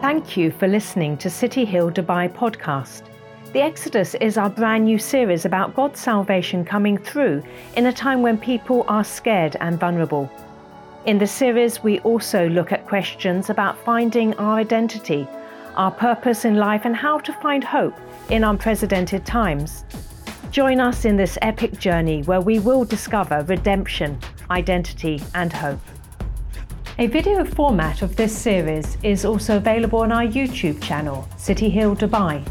Thank you for listening to City Hill Dubai podcast. The Exodus is our brand new series about God's salvation coming through in a time when people are scared and vulnerable. In the series, we also look at questions about finding our identity, our purpose in life, and how to find hope in unprecedented times. Join us in this epic journey where we will discover redemption, identity, and hope. A video format of this series is also available on our YouTube channel, City Hill Dubai.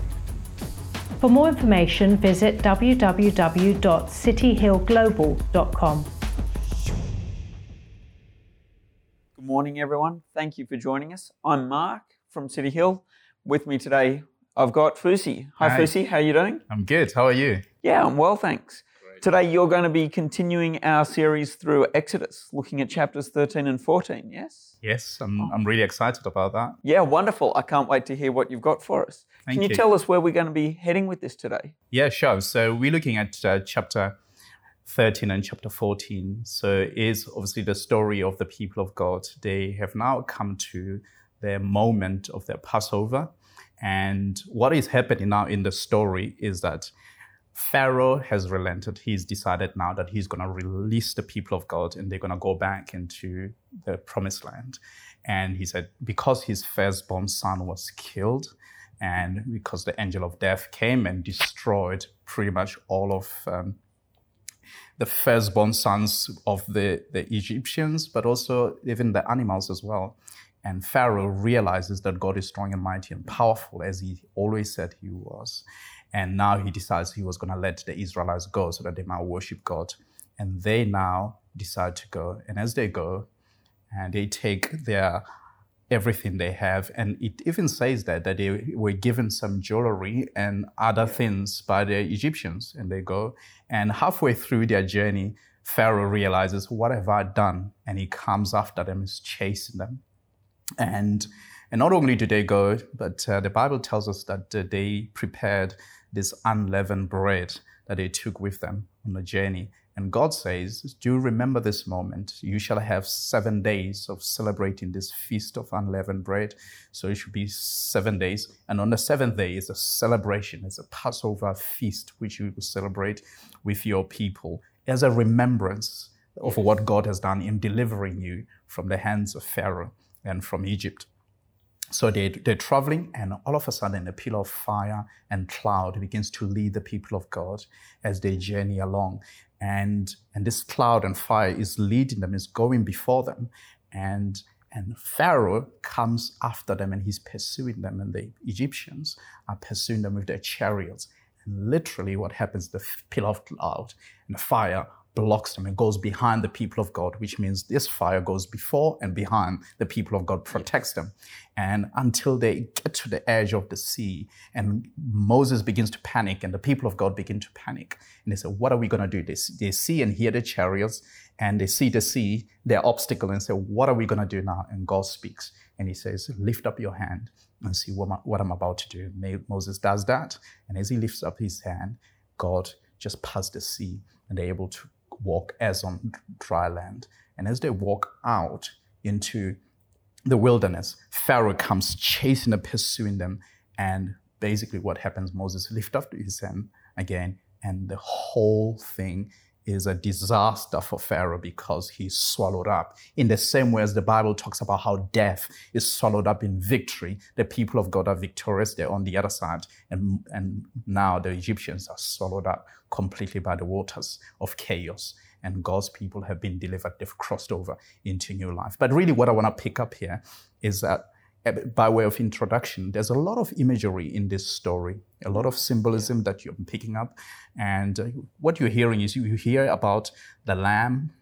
For more information, visit www.cityhillglobal.com. Good morning, everyone. Thank you for joining us. I'm Mark from City Hill. With me today, I've got Fusi. Hi, Hi. Fusi. How are you doing? I'm good. How are you? Yeah, I'm well, thanks. Today, you're going to be continuing our series through Exodus, looking at chapters 13 and 14, yes? Yes, I'm, I'm really excited about that. Yeah, wonderful. I can't wait to hear what you've got for us. Thank Can you, you. tell us where we're going to be heading with this today? Yeah, sure. So we're looking at uh, chapter 13 and chapter 14. So it is obviously the story of the people of God. They have now come to their moment of their Passover. And what is happening now in the story is that Pharaoh has relented. He's decided now that he's going to release the people of God and they're going to go back into the promised land. And he said, because his firstborn son was killed, and because the angel of death came and destroyed pretty much all of um, the firstborn sons of the, the Egyptians, but also even the animals as well. And Pharaoh realizes that God is strong and mighty and powerful, as he always said he was. And now he decides he was going to let the Israelites go so that they might worship God. And they now decide to go. And as they go, and they take their everything they have, and it even says that that they were given some jewelry and other things by the Egyptians, and they go. And halfway through their journey, Pharaoh realizes, "What have I done?" And he comes after them, is chasing them, and and not only do they go, but uh, the Bible tells us that uh, they prepared this unleavened bread that they took with them on the journey. And God says, Do remember this moment? You shall have seven days of celebrating this feast of unleavened bread. So it should be seven days. And on the seventh day is a celebration, it's a Passover feast, which you will celebrate with your people as a remembrance of what God has done in delivering you from the hands of Pharaoh and from Egypt. So they, they're traveling, and all of a sudden, a pillar of fire and cloud begins to lead the people of God as they journey along. And, and this cloud and fire is leading them, is going before them. And, and Pharaoh comes after them and he's pursuing them, and the Egyptians are pursuing them with their chariots. And literally, what happens the pillar of cloud and fire blocks them and goes behind the people of God, which means this fire goes before and behind the people of God, protects them. And until they get to the edge of the sea, and Moses begins to panic, and the people of God begin to panic. And they say, What are we going to do? They, they see and hear the chariots, and they see the sea, their obstacle, and say, What are we going to do now? And God speaks, and He says, Lift up your hand and see what, I- what I'm about to do. Moses does that, and as he lifts up his hand, God just passed the sea, and they're able to walk as on dry land. And as they walk out into the wilderness, Pharaoh comes chasing and pursuing them. And basically, what happens, Moses lifts up his hand again, and the whole thing is a disaster for Pharaoh because he's swallowed up. In the same way as the Bible talks about how death is swallowed up in victory, the people of God are victorious. They're on the other side. And, and now the Egyptians are swallowed up completely by the waters of chaos. And God's people have been delivered. They've crossed over into new life. But really, what I want to pick up here is that by way of introduction, there's a lot of imagery in this story, a lot of symbolism that you're picking up. And uh, what you're hearing is you hear about the lamb,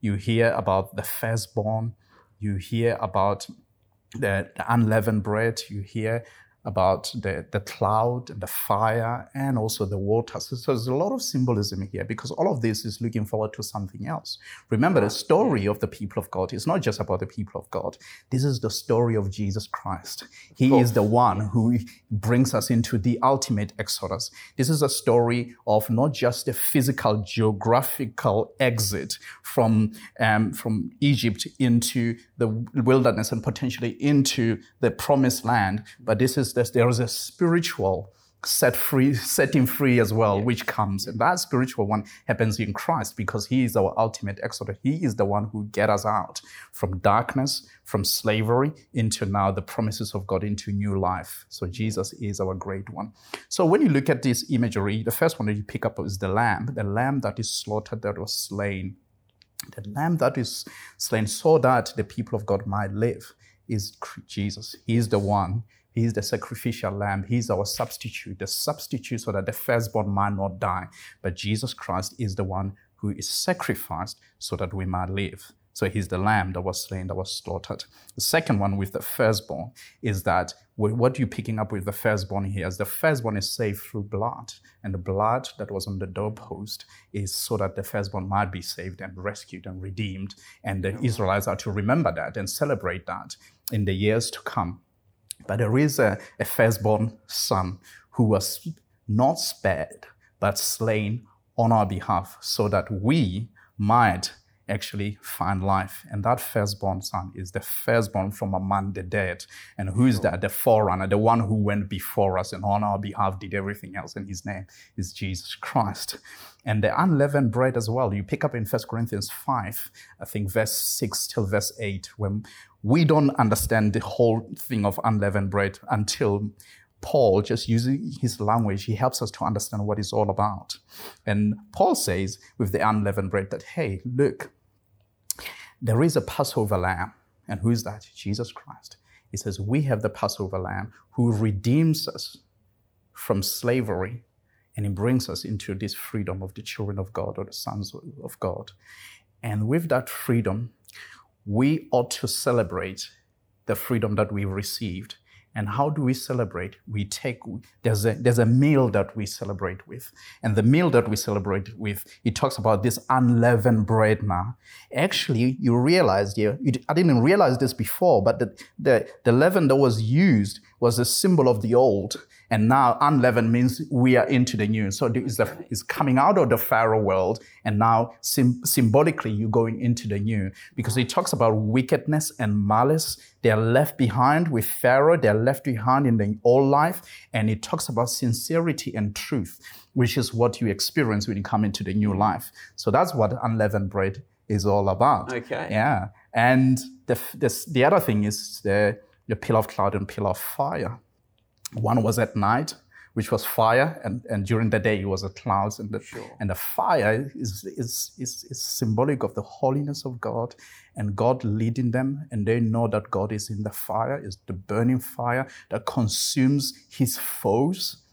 you hear about the firstborn, you hear about the, the unleavened bread, you hear about the, the cloud and the fire and also the water. So, so, there's a lot of symbolism here because all of this is looking forward to something else. Remember, the story of the people of God is not just about the people of God. This is the story of Jesus Christ. He is the one who brings us into the ultimate exodus. This is a story of not just a physical geographical exit from, um, from Egypt into the wilderness and potentially into the promised land, but this is this, there is a spiritual set free, setting free as well, yeah. which comes. And that spiritual one happens in Christ because He is our ultimate exodus. He is the one who get us out from darkness, from slavery into now the promises of God into new life. So Jesus is our great one. So when you look at this imagery, the first one that you pick up is the lamb, the lamb that is slaughtered, that was slain. The lamb that is slain so that the people of God might live is Jesus. He is the one He's the sacrificial lamb. He's our substitute, the substitute so that the firstborn might not die. But Jesus Christ is the one who is sacrificed so that we might live. So he's the lamb that was slain, that was slaughtered. The second one with the firstborn is that what you're picking up with the firstborn here is the firstborn is saved through blood. And the blood that was on the doorpost is so that the firstborn might be saved and rescued and redeemed. And the Israelites are to remember that and celebrate that in the years to come. But there is a, a firstborn son who was not spared, but slain on our behalf so that we might actually find life. And that firstborn son is the firstborn from among the dead. And who is that? The forerunner, the one who went before us and on our behalf did everything else. And his name is Jesus Christ. And the unleavened bread as well. You pick up in 1 Corinthians 5, I think verse 6 till verse 8, when we don't understand the whole thing of unleavened bread until Paul, just using his language, he helps us to understand what it's all about. And Paul says with the unleavened bread that, hey, look, there is a Passover lamb. And who is that? Jesus Christ. He says, we have the Passover lamb who redeems us from slavery and he brings us into this freedom of the children of God or the sons of God. And with that freedom, we ought to celebrate the freedom that we've received and how do we celebrate? We take, there's a, there's a meal that we celebrate with. And the meal that we celebrate with, it talks about this unleavened bread now. Actually, you realize, yeah, you, I didn't realize this before, but the, the, the leaven that was used was a symbol of the old. And now unleavened means we are into the new. So it's, the, it's coming out of the Pharaoh world. And now sim- symbolically, you're going into the new because it talks about wickedness and malice. They're left behind with Pharaoh. They're left behind in the old life. And it talks about sincerity and truth, which is what you experience when you come into the new life. So that's what unleavened bread is all about. Okay. Yeah. And the, the, the other thing is the, the pillar of cloud and pillar of fire. One was at night, which was fire, and, and during the day it was the clouds. And the, sure. and the fire is, is, is, is symbolic of the holiness of God and God leading them. And they know that God is in the fire, is the burning fire that consumes his foes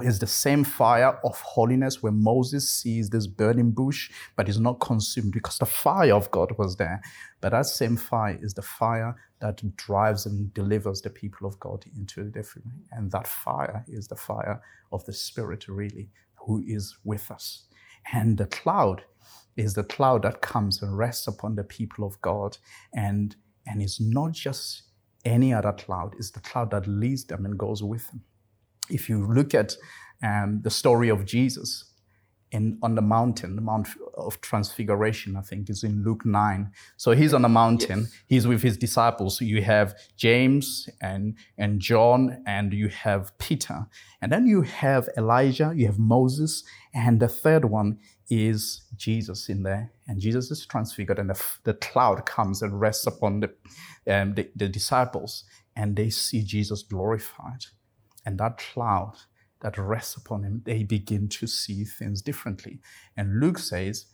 is the same fire of holiness where Moses sees this burning bush, but is not consumed because the fire of God was there. But that same fire is the fire that drives and delivers the people of God into the different. And that fire is the fire of the Spirit, really, who is with us. And the cloud is the cloud that comes and rests upon the people of God. And, and it's not just any other cloud, it's the cloud that leads them and goes with them if you look at um, the story of Jesus in, on the mountain, the Mount of Transfiguration, I think is in Luke 9. So he's on the mountain, yes. he's with his disciples. So you have James and, and John, and you have Peter. And then you have Elijah, you have Moses, and the third one is Jesus in there. And Jesus is transfigured, and the, the cloud comes and rests upon the, um, the, the disciples, and they see Jesus glorified. And that cloud that rests upon him, they begin to see things differently. And Luke says,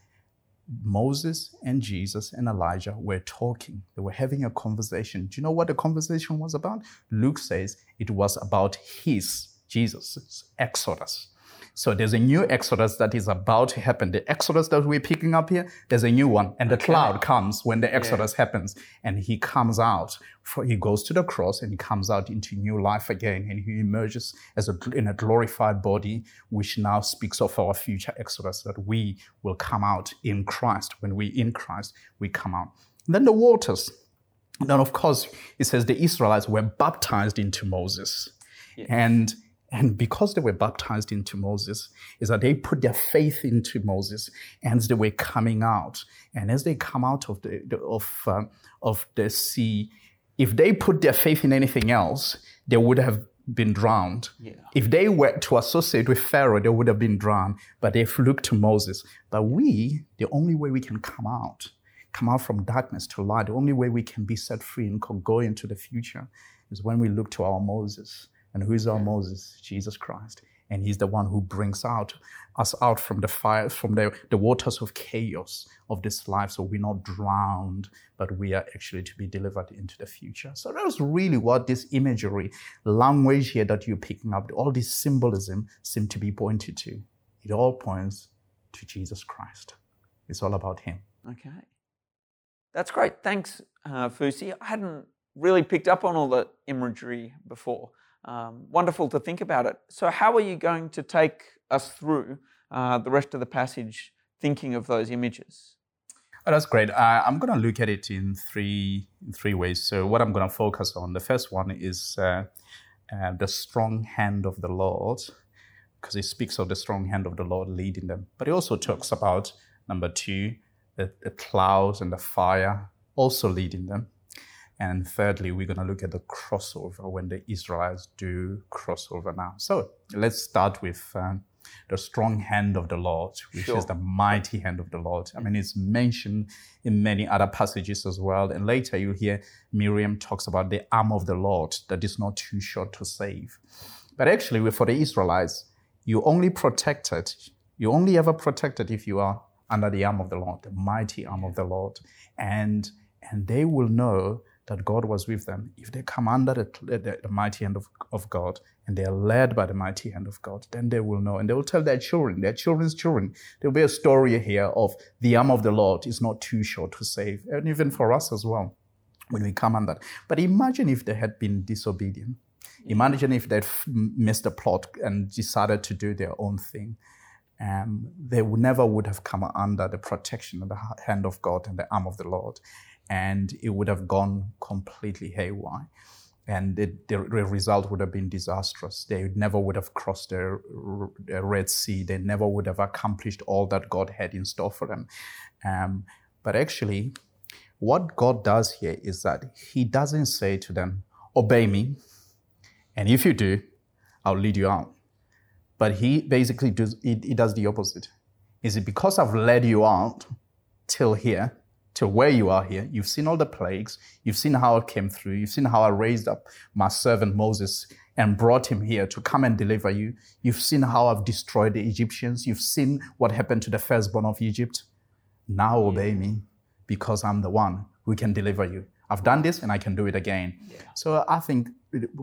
Moses and Jesus and Elijah were talking. They were having a conversation. Do you know what the conversation was about? Luke says it was about his, Jesus' exodus. So there's a new Exodus that is about to happen. The Exodus that we're picking up here, there's a new one. And the Okay. cloud comes when the Exodus happens. And he comes out. For, he goes to the cross and he comes out into new life again. And he emerges as a, in a glorified body, which now speaks of our future Exodus, that we will come out in Christ. When we're in Christ, we come out. And then the waters. And then, of course, it says the Israelites were baptized into Moses. And and because they were baptized into Moses, is that they put their faith into Moses, and they were coming out. And as they come out of the, the- of um, of the sea, if they put their faith in anything else, they would have been drowned. Yeah. If they were to associate with Pharaoh, they would have been drowned. But they've looked to Moses. But we, the only way we can come out, come out from darkness to light, the only way we can be set free and go into the future is when we look to our Moses. And who is our Moses? Jesus Christ. And he's the one who brings out us out from the fire, from the, the waters of chaos of this life, so we're not drowned, but we are actually to be delivered into the future. So that's really what this imagery, language here that you're picking up, all this symbolism seem to be pointed to. It all points to Jesus Christ. It's all about him. Okay. That's great. Thanks, uh, Fusi. I hadn't really picked up on all the imagery before. Um, wonderful to think about it. So, how are you going to take us through uh, the rest of the passage thinking of those images? Oh, that's great. Uh, I'm going to look at it in three in three ways. So, what I'm going to focus on, the first one is uh, uh, the strong hand of the Lord, because it speaks of the strong hand of the Lord leading them. But it also talks about number two, the, the clouds and the fire also leading them. And thirdly, we're going to look at the crossover when the Israelites do crossover now. So let's start with um, the strong hand of the Lord, which Sure. is the mighty hand of the Lord. I mean, it's mentioned in many other passages as well. And later you'll hear Miriam talks about the arm of the Lord that is not too short to save. But actually, for the Israelites, you only protected, you only ever protected if you are under the arm of the Lord, the mighty arm of the Lord. And and they will know that God was with them if they come under the, the, the mighty hand of, of God and they are led by the mighty hand of God. Then they will know and they will tell their children, their children's children. There'll be a story here of the arm of the Lord is not too short to save, and even for us as well when we come under. But imagine if they had been disobedient. Imagine if they'd missed the plot and decided to do their own thing. Um, they would never would have come under the protection of the hand of God and the arm of the Lord, and it would have gone completely haywire. And it, the, result would have been disastrous. They never would have crossed the, the Red Sea. They never would have accomplished all that God had in store for them. Um, but actually, what God does here is that He doesn't say to them, Obey me, and if you do, I'll lead you out. But He basically does, he, he does the opposite. Is it because I've led you out till here, till where you are here? You've seen all the plagues, you've seen how I came through, you've seen how I raised up my servant Moses and brought him here to come and deliver you. You've seen how I've destroyed the Egyptians, you've seen what happened to the firstborn of Egypt. Now obey me because I'm the one who can deliver you. I've done this and I can do it again. So I think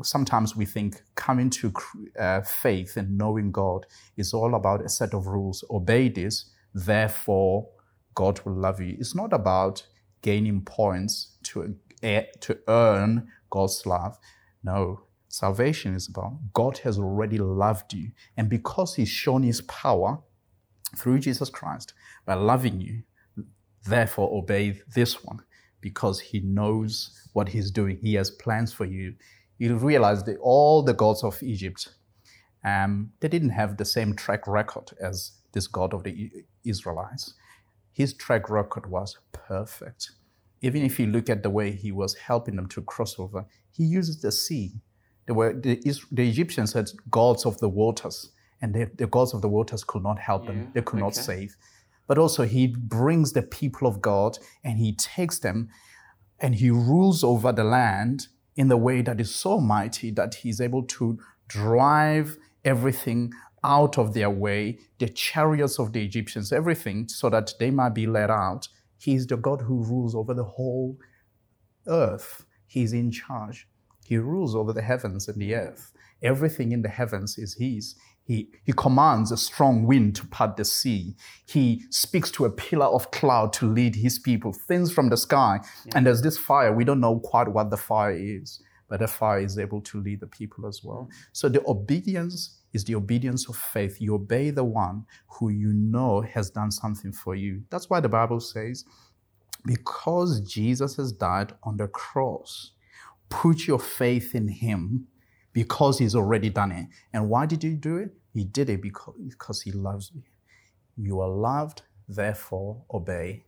sometimes we think coming to uh, faith and knowing God is all about a set of rules. Obey this, therefore God will love you. It's not about gaining points to uh, to earn God's love. No, salvation is about God has already loved you, and because He's shown His power through Jesus Christ by loving you, therefore obey this one because he knows what he's doing. He has plans for you. You realize that all the gods of Egypt, um, they didn't have the same track record as this God of the Israelites. His track record was perfect. Even if you look at the way he was helping them to cross over, he uses the sea. Were, the, the Egyptians had gods of the waters, and they, the gods of the waters could not help them. They could not save but also he brings the people of God and he takes them and he rules over the land in the way that is so mighty that he's able to drive everything out of their way, the chariots of the Egyptians, everything, so that they might be let out. He's the God who rules over the whole earth. He's in charge. He rules over the heavens and the earth. Everything in the heavens is His. He, he commands a strong wind to part the sea. He speaks to a pillar of cloud to lead his people, things from the sky. Yeah. And there's this fire. We don't know quite what the fire is, but the fire is able to lead the people as well. Mm. So the obedience is the obedience of faith. You obey the one who you know has done something for you. That's why the Bible says, because Jesus has died on the cross, put your faith in him because he's already done it. And why did he do it? He did it because, because he loves you. You are loved, therefore obey.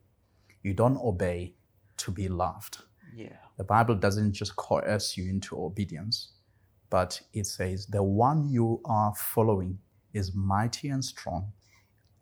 You don't obey to be loved. Yeah. The Bible doesn't just coerce you into obedience, but it says, The one you are following is mighty and strong.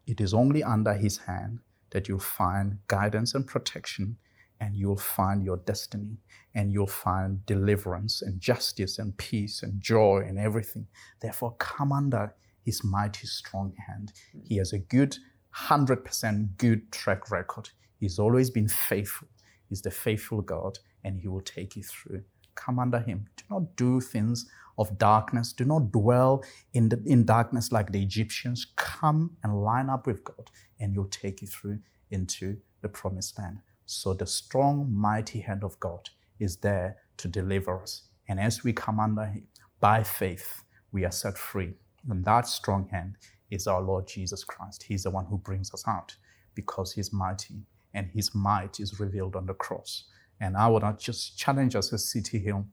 It is only under his hand that you'll find guidance and protection and you'll find your destiny and you'll find deliverance and justice and peace and joy and everything. Therefore, come under his mighty strong hand. He has a good, 100% good track record. He's always been faithful. He's the faithful God and he will take you through. Come under him. Do not do things of darkness. Do not dwell in, the, in darkness like the Egyptians. Come and line up with God and he'll take you through into the promised land. So the strong, mighty hand of God is there to deliver us. And as we come under Him by faith, we are set free. And that strong hand is our Lord Jesus Christ. He's the one who brings us out because He's mighty and His might is revealed on the cross. And I would not just challenge us as City Hill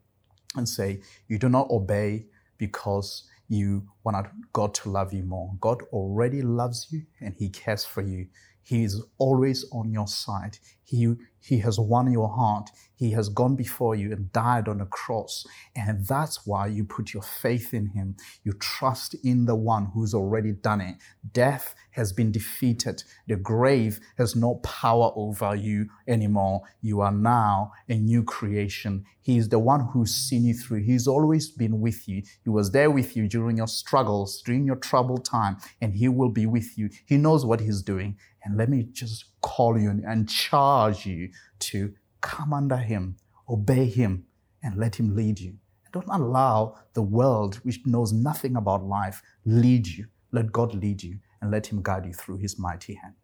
and say, You do not obey because you want God to love you more. God already loves you and He cares for you. He is always on your side. He, he has won your heart. He has gone before you and died on a cross. And that's why you put your faith in him. You trust in the one who's already done it. Death has been defeated. The grave has no power over you anymore. You are now a new creation. He is the one who's seen you through. He's always been with you. He was there with you during your struggles, during your troubled time, and he will be with you. He knows what he's doing. And let me just call you and charge you to come under him, obey him, and let him lead you. Don't allow the world, which knows nothing about life, lead you. Let God lead you and let him guide you through his mighty hand.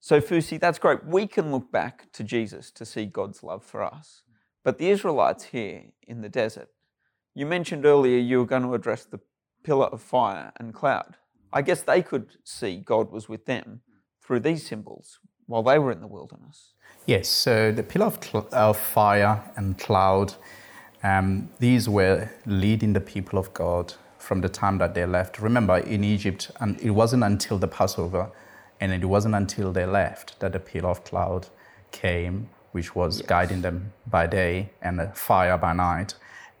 So, Fusi, that's great. We can look back to Jesus to see God's love for us. But the Israelites here in the desert, you mentioned earlier you were going to address the pillar of fire and cloud. I guess they could see God was with them through these symbols while they were in the wilderness. Yes, so the pillar of, cl- of fire and cloud, um, these were leading the people of God from the time that they left. Remember, in Egypt, and it wasn't until the Passover and it wasn't until they left that the pillar of cloud came, which was yes. guiding them by day and the fire by night.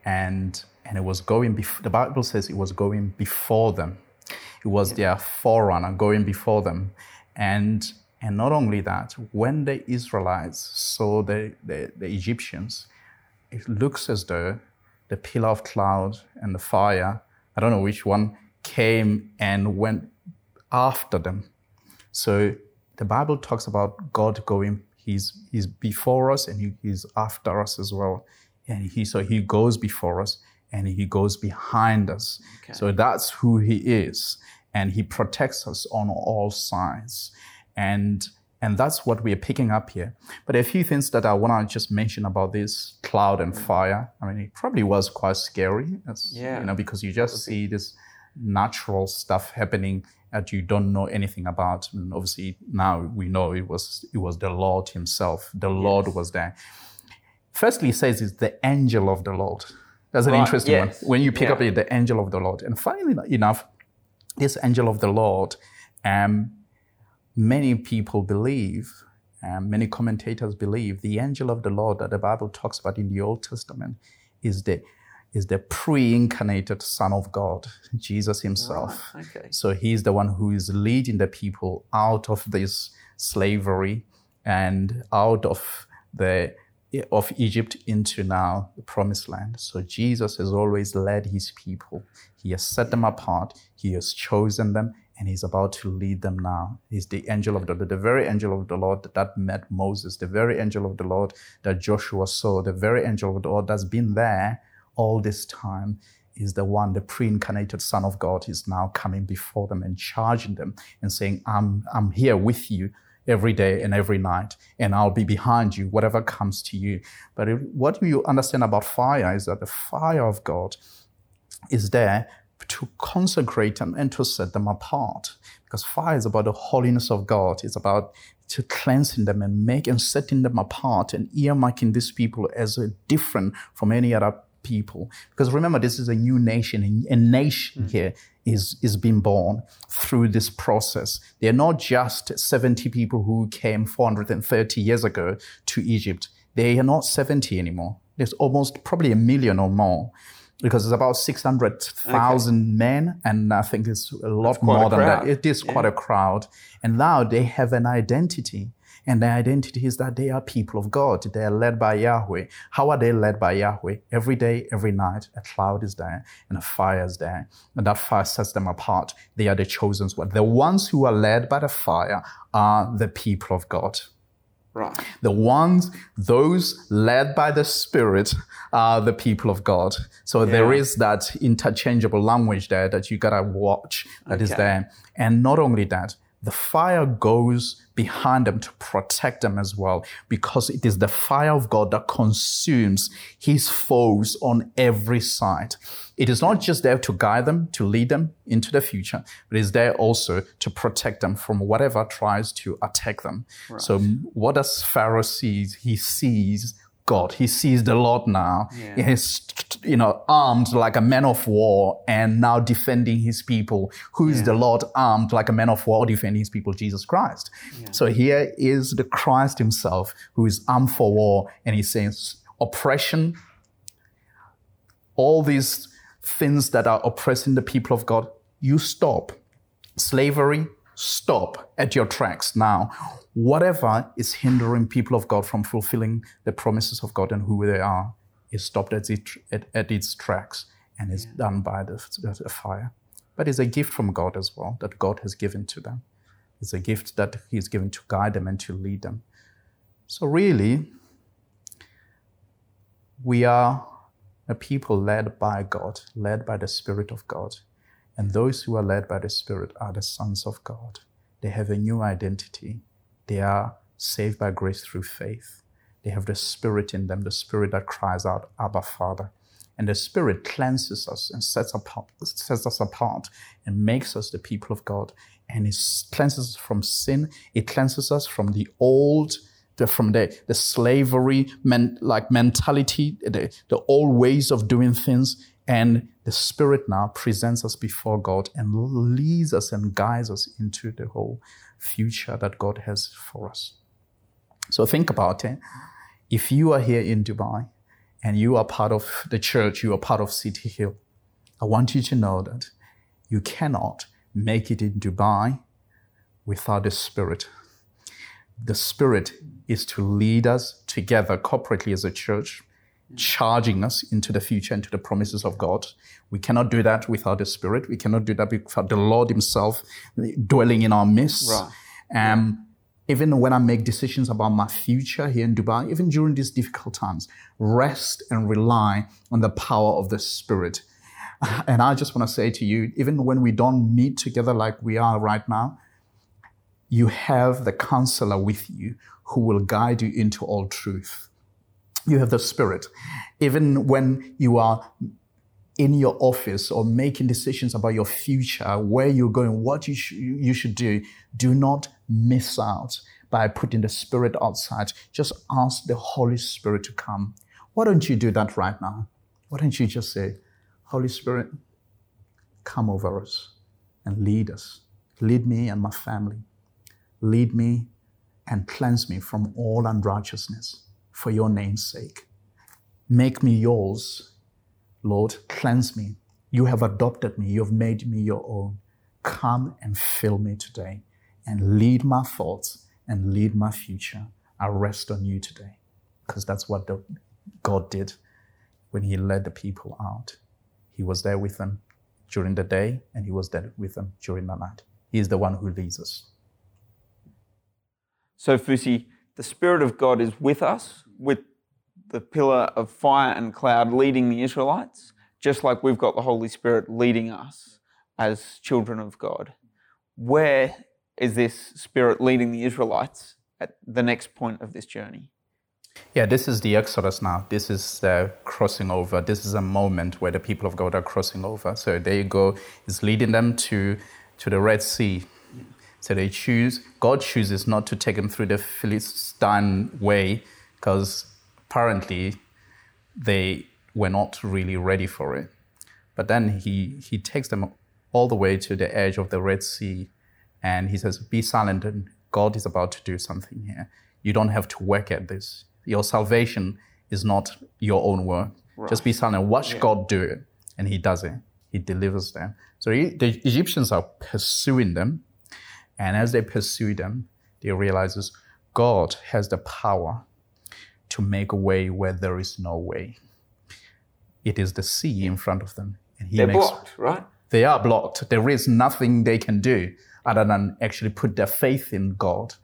And, and it was going, bef- the Bible says it was going before them It was their forerunner going before them. And, and not only that, when the Israelites saw the, the, the Egyptians, it looks as though the pillar of cloud and the fire, I don't know which one, came and went after them. So the Bible talks about God going, He's, he's before us and he, He's after us as well. And he, so He goes before us and He goes behind us. Okay. So that's who He is and he protects us on all sides. And and that's what we are picking up here. But a few things that I want to just mention about this cloud and fire. I mean, it probably was quite scary, as, yeah. you know, because you just see this natural stuff happening that you don't know anything about. And obviously, now we know it was it was the Lord Himself. The yes. Lord was there. Firstly, he says it's the angel of the Lord. That's an right. interesting yes. one. When you pick yeah. up the angel of the Lord, and finally enough, this angel of the Lord, um, many people believe, um, many commentators believe, the angel of the Lord that the Bible talks about in the Old Testament is the is the pre-incarnated Son of God, Jesus Himself. Ah, okay. So He's the one who is leading the people out of this slavery and out of the of Egypt into now the promised land. So Jesus has always led his people. He has set them apart. He has chosen them and he's about to lead them now. He's the angel of the Lord, the very angel of the Lord that met Moses, the very angel of the Lord that Joshua saw, the very angel of the Lord that's been there all this time. is the one, the pre-incarnated Son of God, is now coming before them and charging them and saying, I'm, I'm here with you every day and every night, and I'll be behind you, whatever comes to you. But what you understand about fire is that the fire of God is there to consecrate them and to set them apart. Because fire is about the holiness of God. It's about to cleansing them and making and setting them apart and earmarking these people as different from any other people. Because remember, this is a new nation. A nation mm. here is, is being born through this process. They're not just 70 people who came 430 years ago to Egypt. They are not 70 anymore. There's almost probably a million or more because it's about 600,000 okay. men, and I think it's a lot more than that. It is yeah. quite a crowd. And now they have an identity. And their identity is that they are people of God. They are led by Yahweh. How are they led by Yahweh? Every day, every night, a cloud is there and a fire is there. And that fire sets them apart. They are the chosen ones. The ones who are led by the fire are the people of God. Right. The ones, those led by the Spirit are the people of God. So yeah. there is that interchangeable language there that you gotta watch That okay. is there. And not only that, the fire goes behind them to protect them as well, because it is the fire of God that consumes his foes on every side. It is not just there to guide them, to lead them into the future, but is there also to protect them from whatever tries to attack them. Right. So what does Pharaoh see? He sees God. He sees the Lord now. Yeah. He's, you know, armed like a man of war and now defending his people. Who is yeah. the Lord armed like a man of war defending his people? Jesus Christ. Yeah. So here is the Christ himself who is armed for war and he says, oppression, all these things that are oppressing the people of God, you stop. Slavery, stop at your tracks now whatever is hindering people of God from fulfilling the promises of God and who they are is stopped at, it, at, at its tracks and is yeah. done by the, the, fire. But it's a gift from God as well that God has given to them. It's a gift that He's given to guide them and to lead them. So, really, we are a people led by God, led by the Spirit of God. And those who are led by the Spirit are the sons of God. They have a new identity. They are saved by grace through faith. They have the Spirit in them, the Spirit that cries out, Abba, Father. And the Spirit cleanses us and sets, apart, sets us apart and makes us the people of God. And it cleanses us from sin. It cleanses us from the old, the, from the, the slavery men, like mentality, the, the old ways of doing things. And the Spirit now presents us before God and leads us and guides us into the whole future that God has for us. So think about it. If you are here in Dubai and you are part of the church, you are part of City Hill, I want you to know that you cannot make it in Dubai without the Spirit. The Spirit is to lead us together corporately as a church, charging us into the future, into the promises of God. We cannot do that without the Spirit. We cannot do that without the Lord Himself dwelling in our midst. Right. Um, even when I make decisions about my future here in Dubai, even during these difficult times, rest and rely on the power of the Spirit. And I just want to say to you, even when we don't meet together like we are right now, you have the counselor with you who will guide you into all truth you have the Spirit. Even when you are in your office or making decisions about your future, where you're going, what you, sh- you should do, do not miss out by putting the Spirit outside. Just ask the Holy Spirit to come. Why don't you do that right now? Why don't you just say, Holy Spirit, come over us and lead us. Lead me and my family. Lead me and cleanse me from all unrighteousness for your name's sake. Make me yours, Lord. Cleanse me. You have adopted me. You have made me your own. Come and fill me today and lead my thoughts and lead my future. I rest on you today because that's what the, God did when He led the people out. He was there with them during the day and He was there with them during the night. He is the one who leads us. So, Fusi, the Spirit of God is with us, with the pillar of fire and cloud leading the Israelites. just like we've got the Holy Spirit leading us as children of God, where is this Spirit leading the Israelites at the next point of this journey? Yeah, this is the Exodus now. This is the crossing over. This is a moment where the people of God are crossing over. So there you go. It's leading them to, to the Red Sea. So they choose, God chooses not to take them through the Philistine way because apparently they were not really ready for it. But then he, he takes them all the way to the edge of the Red Sea and he says, Be silent, and God is about to do something here. You don't have to work at this. Your salvation is not your own work. Right. Just be silent, watch yeah. God do it. And he does it, he delivers them. So he, the Egyptians are pursuing them and as they pursue them, they realizes God has the power to make a way where there is no way. It is the sea in front of them. And he They're makes, blocked, right? They are blocked. There is nothing they can do other than actually put their faith in God.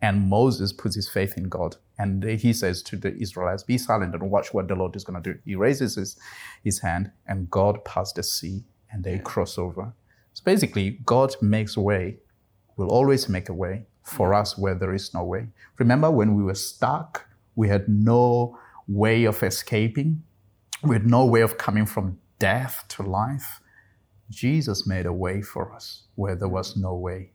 And Moses puts his faith in God. And he says to the Israelites, Be silent and watch what the Lord is going to do. He raises his, his hand, and God parts the sea, and they cross over. So basically, God makes way will always make a way for us where there is no way. Remember when we were stuck, we had no way of escaping, we had no way of coming from death to life. Jesus made a way for us where there was no way.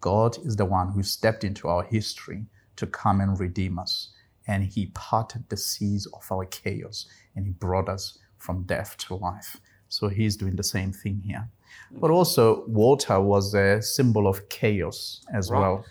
God is the one who stepped into our history to come and redeem us. And he parted the seas of our chaos and he brought us from death to life. So he's doing the same thing here. But also, water was a symbol of chaos as right. well.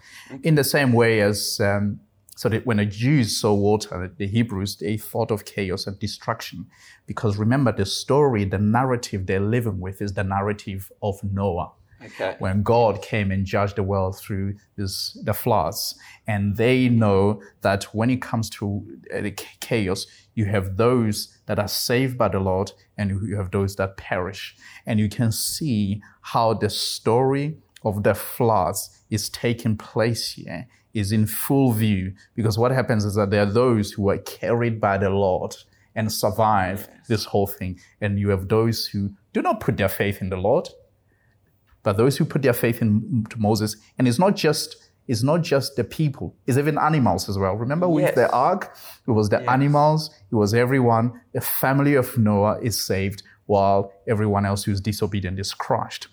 In the same way as, um, so that when the Jews saw water, the Hebrews, they thought of chaos and destruction. Because remember, the story, the narrative they're living with is the narrative of Noah. Okay. When God came and judged the world through this, the floods. And they know that when it comes to uh, chaos, you have those that are saved by the Lord and you have those that perish. And you can see how the story of the floods is taking place here is in full view because what happens is that there are those who are carried by the Lord and survive yes. this whole thing. And you have those who do not put their faith in the Lord but those who put their faith in Moses, and it's not just it's not just the people, it's even animals as well. Remember with yes. the ark, it was the yes. animals, it was everyone. The family of Noah is saved, while everyone else who's disobedient is crushed.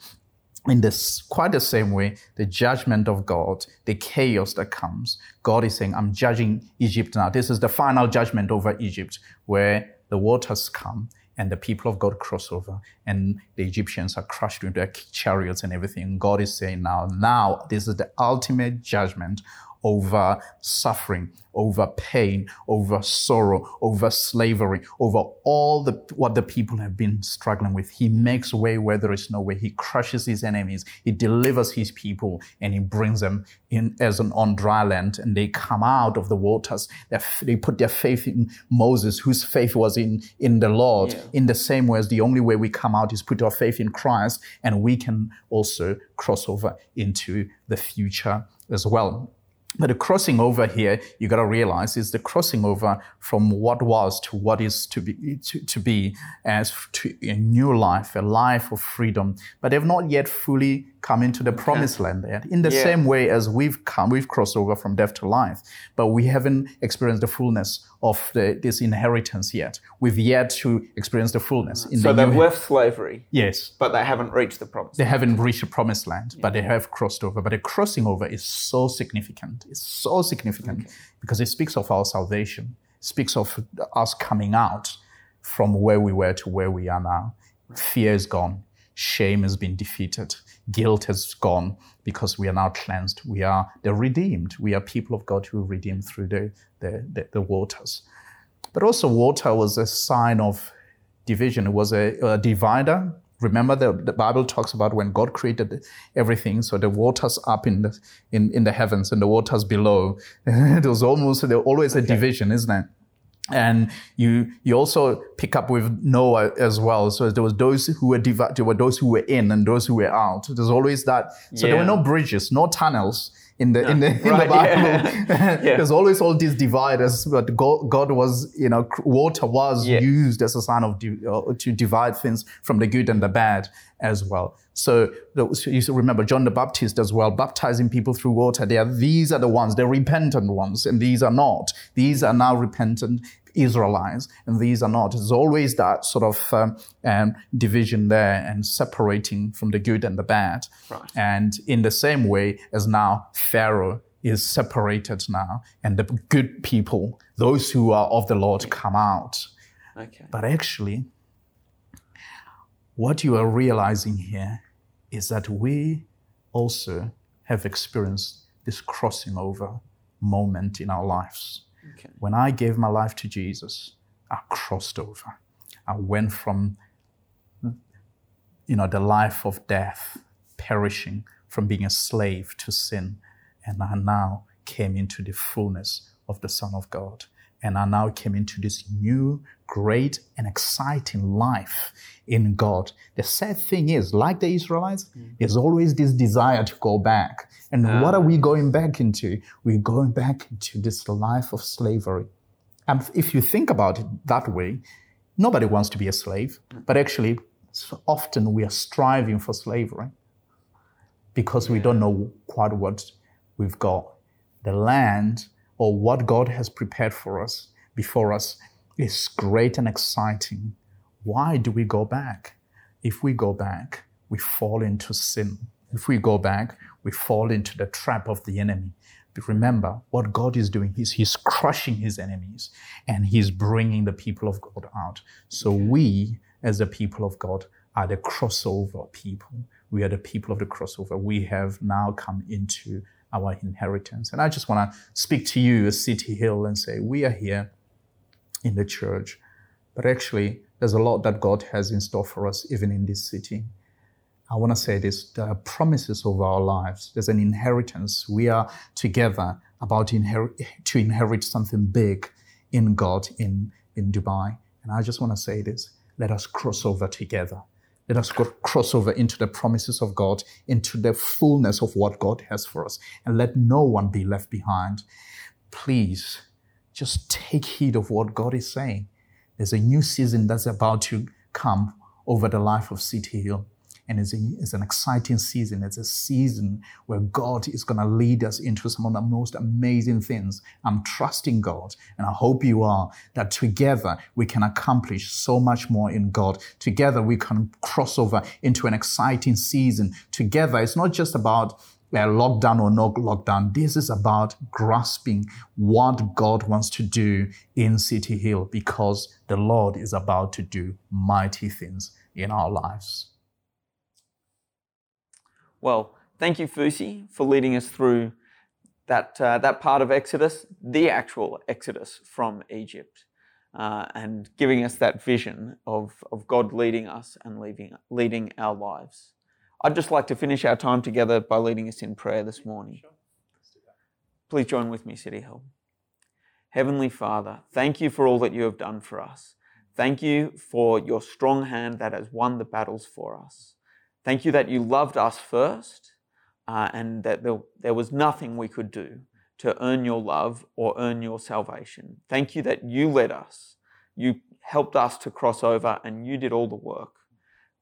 In this quite the same way, the judgment of God, the chaos that comes, God is saying, I'm judging Egypt now. This is the final judgment over Egypt, where the waters come and the people of God cross over, and the Egyptians are crushed into their chariots and everything. God is saying now, now this is the ultimate judgment over suffering, over pain, over sorrow, over slavery, over all the what the people have been struggling with. He makes way where there is no way. He crushes his enemies. He delivers his people and he brings them in as an on dry land and they come out of the waters. They, they put their faith in Moses, whose faith was in, in the Lord. Yeah. In the same way as the only way we come out is put our faith in Christ and we can also cross over into the future as well. But the crossing over here, you got to realize, is the crossing over from what was to what is to be, to, to be as to a new life, a life of freedom. But they've not yet fully come into the promised land yet. In the yeah. same way as we've come, we've crossed over from death to life, but we haven't experienced the fullness of the, this inheritance yet. We've yet to experience the fullness. In so the they've left slavery. Yes. But they haven't reached the promised They land. haven't reached the promised land, yeah. but they have crossed over. But the crossing over is so significant. It's so significant okay. because it speaks of our salvation, speaks of us coming out from where we were to where we are now. Fear is gone. Shame has been defeated guilt has gone because we are now cleansed. We are the redeemed. We are people of God who are redeemed through the, the, the, the waters. But also, water was a sign of division. It was a, a divider. Remember, the, the Bible talks about when God created everything. So the waters up in the in, in the heavens and the waters below. it was almost there always a okay. division, isn't it? And you you also pick up with Noah as well. So there was those who were divided, there were those who were in and those who were out. There's always that. So yeah. there were no bridges, no tunnels. In the in the in the Bible. yeah. Yeah. There's always all these dividers, but God, God was, you know, water was Yes. used as a sign of uh, to divide things from the good and the bad as well. So those- you remember John the Baptist as well, baptizing people through water. They are these are the ones, the repentant ones, and these are not. These are now repentant Israelites, and these are not. There's always that sort of um, um, division there and separating from the good and the bad. Right. And in the same way as now Pharaoh is separated now, and the good people, those who are of the Lord, come out. Okay. But actually, what you are realizing here is that we also have experienced this crossing over moment in our lives. Okay. When I gave my life to Jesus, I crossed over. I went from you know the life of death, perishing from being a slave to sin, and I now came into the fullness of the Son of God. And I now came into this new, great, and exciting life in God. The sad thing is, like the Israelites, hmm. there's always this desire to go back. And ah. what are we going back into? We're going back into this life of slavery. And if you think about it that way, nobody wants to be a slave, but actually, often we are striving for slavery because we don't know quite what we've got. The land or what God has prepared for us before us is great and exciting. Why do we go back? If we go back, we fall into sin. If we go back, we fall into the trap of the enemy. But remember, what God is doing He's crushing His enemies and He's bringing the people of God out. So we, as the people of God, are the crossover people. We are the people of the crossover. We have now come into our inheritance. And I just want to speak to you as City Hill and say, we are here in the church, but actually, there's a lot that God has in store for us, even in this city. I want to say this there are promises over our lives. There's an inheritance. We are together about inherit, to inherit something big in God in, in Dubai. And I just want to say this let us cross over together. Let us cross over into the promises of God, into the fullness of what God has for us, and let no one be left behind. Please, just take heed of what God is saying. There's a new season that's about to come over the life of City Hill. And it's, a, it's an exciting season. It's a season where God is going to lead us into some of the most amazing things. I'm trusting God, and I hope you are, that together we can accomplish so much more in God. Together we can cross over into an exciting season. Together, it's not just about uh, lockdown or no lockdown. This is about grasping what God wants to do in City Hill because the Lord is about to do mighty things in our lives. Well, thank you, Fusi, for leading us through that, uh, that part of Exodus, the actual Exodus from Egypt, uh, and giving us that vision of, of God leading us and leading, leading our lives. I'd just like to finish our time together by leading us in prayer this morning. Please join with me, City Hill. Heavenly Father, thank you for all that you have done for us. Thank you for your strong hand that has won the battles for us. Thank you that you loved us first uh, and that there, there was nothing we could do to earn your love or earn your salvation. Thank you that you led us. You helped us to cross over and you did all the work.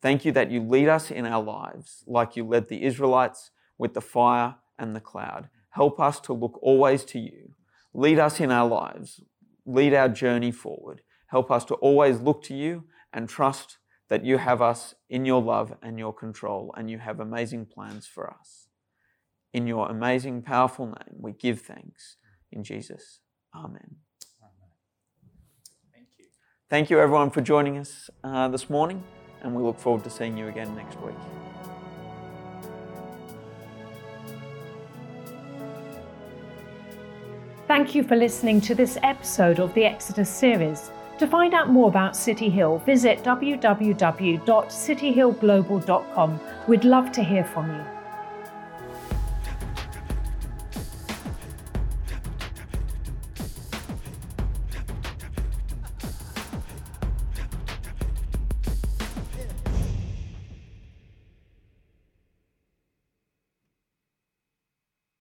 Thank you that you lead us in our lives like you led the Israelites with the fire and the cloud. Help us to look always to you. Lead us in our lives. Lead our journey forward. Help us to always look to you and trust that you have us in your love and your control, and you have amazing plans for us. In your amazing, powerful name, we give thanks. In Jesus. Amen. Thank you. Thank you, everyone, for joining us uh, this morning, and we look forward to seeing you again next week. Thank you for listening to this episode of the Exodus series. To find out more about City Hill, visit www.cityhillglobal.com. We'd love to hear from you.